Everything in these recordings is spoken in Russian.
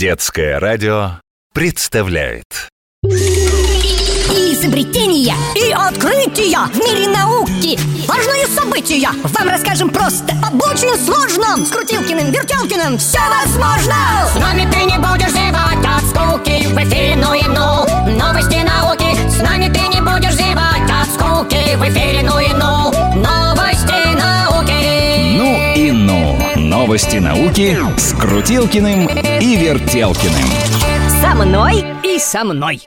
Детское радио представляет. Изобретения и открытия в мире науки. Важные события. Вам расскажем просто Об очень сложном. С Крутилкиным, Вертелкиным все возможно. С нами ты не будешь зевать от скуки В эфире ну и ну Новости науки Новости науки с Крутилкиным и Вертелкиным Со мной и со мной.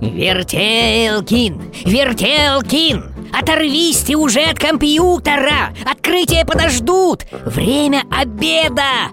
Вертелкин, Вертелкин, оторвись ты уже от компьютера. Открытие подождут. Время обеда.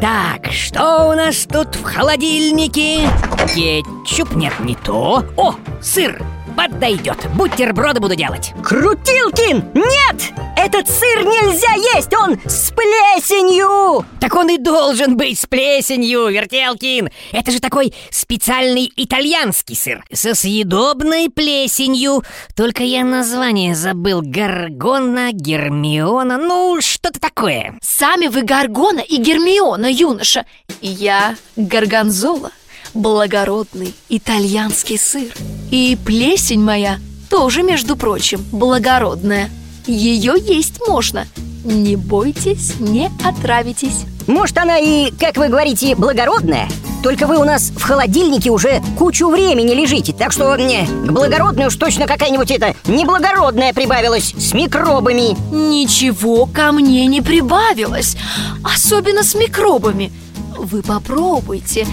Так, что у нас тут в холодильнике? Кетчуп, нет, не то. О, сыр, подойдет. Бутерброды буду делать. Крутилкин! Нет! Этот сыр нельзя есть, он с плесенью! Так он и должен быть с плесенью, Вертелкин. Это же такой специальный итальянский сыр со съедобной плесенью. Только я название забыл. Гаргона, Гермиона, ну что-то такое. Сами вы Гаргона и Гермиона, юноша. Я Гарганзола, благородный итальянский сыр. И плесень моя тоже, между прочим, благородная. Ее есть можно. Не бойтесь, не отравитесь. Может, она и, как вы говорите, благородная? Только вы у нас в холодильнике уже кучу времени лежите Так что не, к благородной уж точно какая-нибудь это неблагородная прибавилась С микробами Ничего ко мне не прибавилось, особенно с микробами. Вы попробуйте,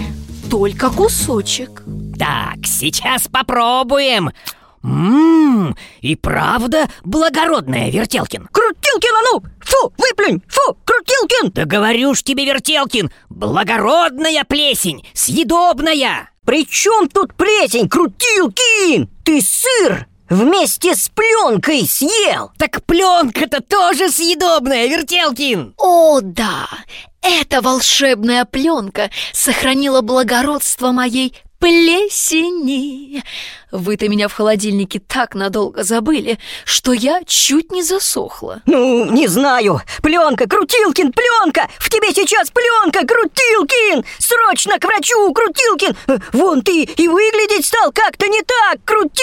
только кусочек. Так, сейчас попробуем. Ммм, и правда благородная, Вертелкин. Крутилкин, а ну! Фу, выплюнь! Фу, Крутилкин! Да говорю ж тебе, Вертелкин, благородная плесень, съедобная. При чем тут плесень, Крутилкин? Ты сыр вместе с пленкой съел! Так пленка-то тоже съедобная, Вертелкин. О, да! Эта волшебная пленка сохранила благородство моей плесени. Вы-то меня в холодильнике так надолго забыли, что я чуть не засохла. Ну, не знаю. Пленка, Крутилкин, пленка! В тебе сейчас пленка, Крутилкин! Срочно к врачу, Крутилкин! Вон ты и выглядеть стал как-то не так, Крутилкин!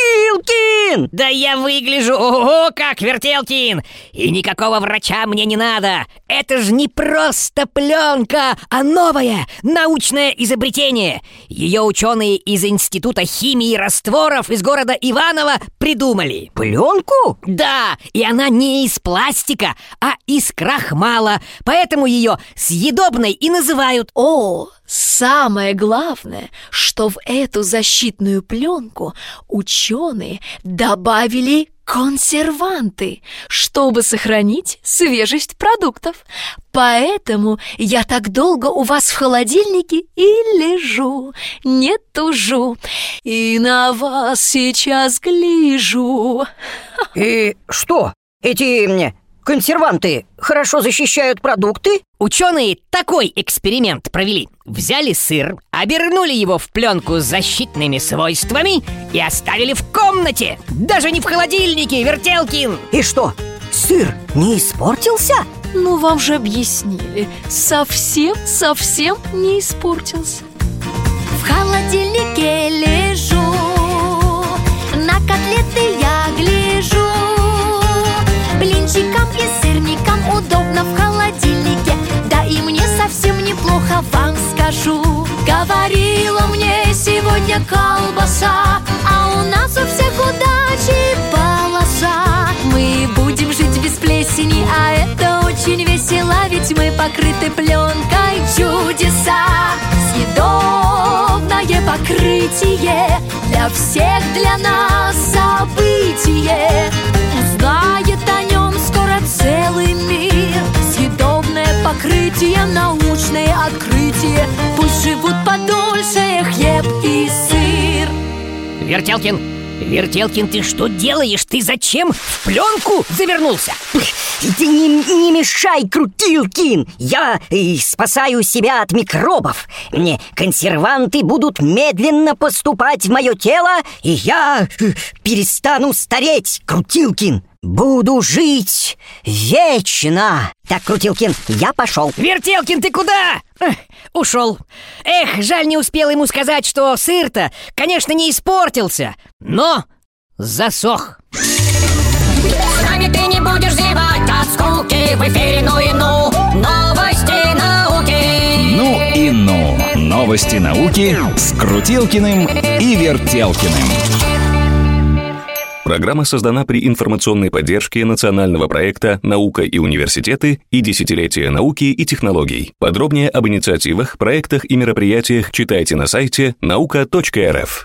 Да я выгляжу, ого, как Вертелкин! И никакого врача мне не надо! Это же не просто пленка, а новое научное изобретение! Ее ученые из Института химии растворов из города Иваново придумали. Пленку? Да, и она не из пластика, а из крахмала, поэтому ее съедобной и называют. О, самое главное, что в эту защитную пленку ученые добавили консерванты, чтобы сохранить свежесть продуктов. Поэтому я так долго у вас в холодильнике и лежу, не тужу, и на вас сейчас гляжу. И что? Эти м, консерванты хорошо защищают продукты? Ученые такой эксперимент провели. Взяли сыр, обернули его в пленку с защитными свойствами и оставили в комнате. Даже не в холодильнике, Вертелкин. И что, сыр не испортился? Ну, вам же объяснили, совсем-совсем не испортился. В холодильнике лежу неплохо вам скажу Говорила мне сегодня колбаса А у нас у всех удачи полоса. Мы будем жить без плесени, а это очень весело Ведь мы покрыты пленкой чудеса. Съедобное покрытие Для всех, для нас событие живут подольше хлеб и сыр Вертелкин, Вертелкин, ты что делаешь? Ты зачем в пленку завернулся? Ты не, не мешай, Крутилкин! Я э, спасаю себя от микробов. Мне консерванты будут медленно поступать в мое тело, и я э, перестану стареть, Крутилкин. Буду жить вечно Так, Крутилкин, я пошел Вертелкин, ты куда? Эх, ушел Эх, жаль, не успел ему сказать, что сыр-то, конечно, не испортился Но засох С нами ты не будешь зевать от скуки В эфире ну и ну Новости науки Ну и ну. Новости науки с Крутилкиным и Вертелкиным. Программа создана при информационной поддержке национального проекта «Наука и университеты» и «Десятилетие науки и технологий». Подробнее об инициативах, проектах и мероприятиях читайте на сайте наука.рф.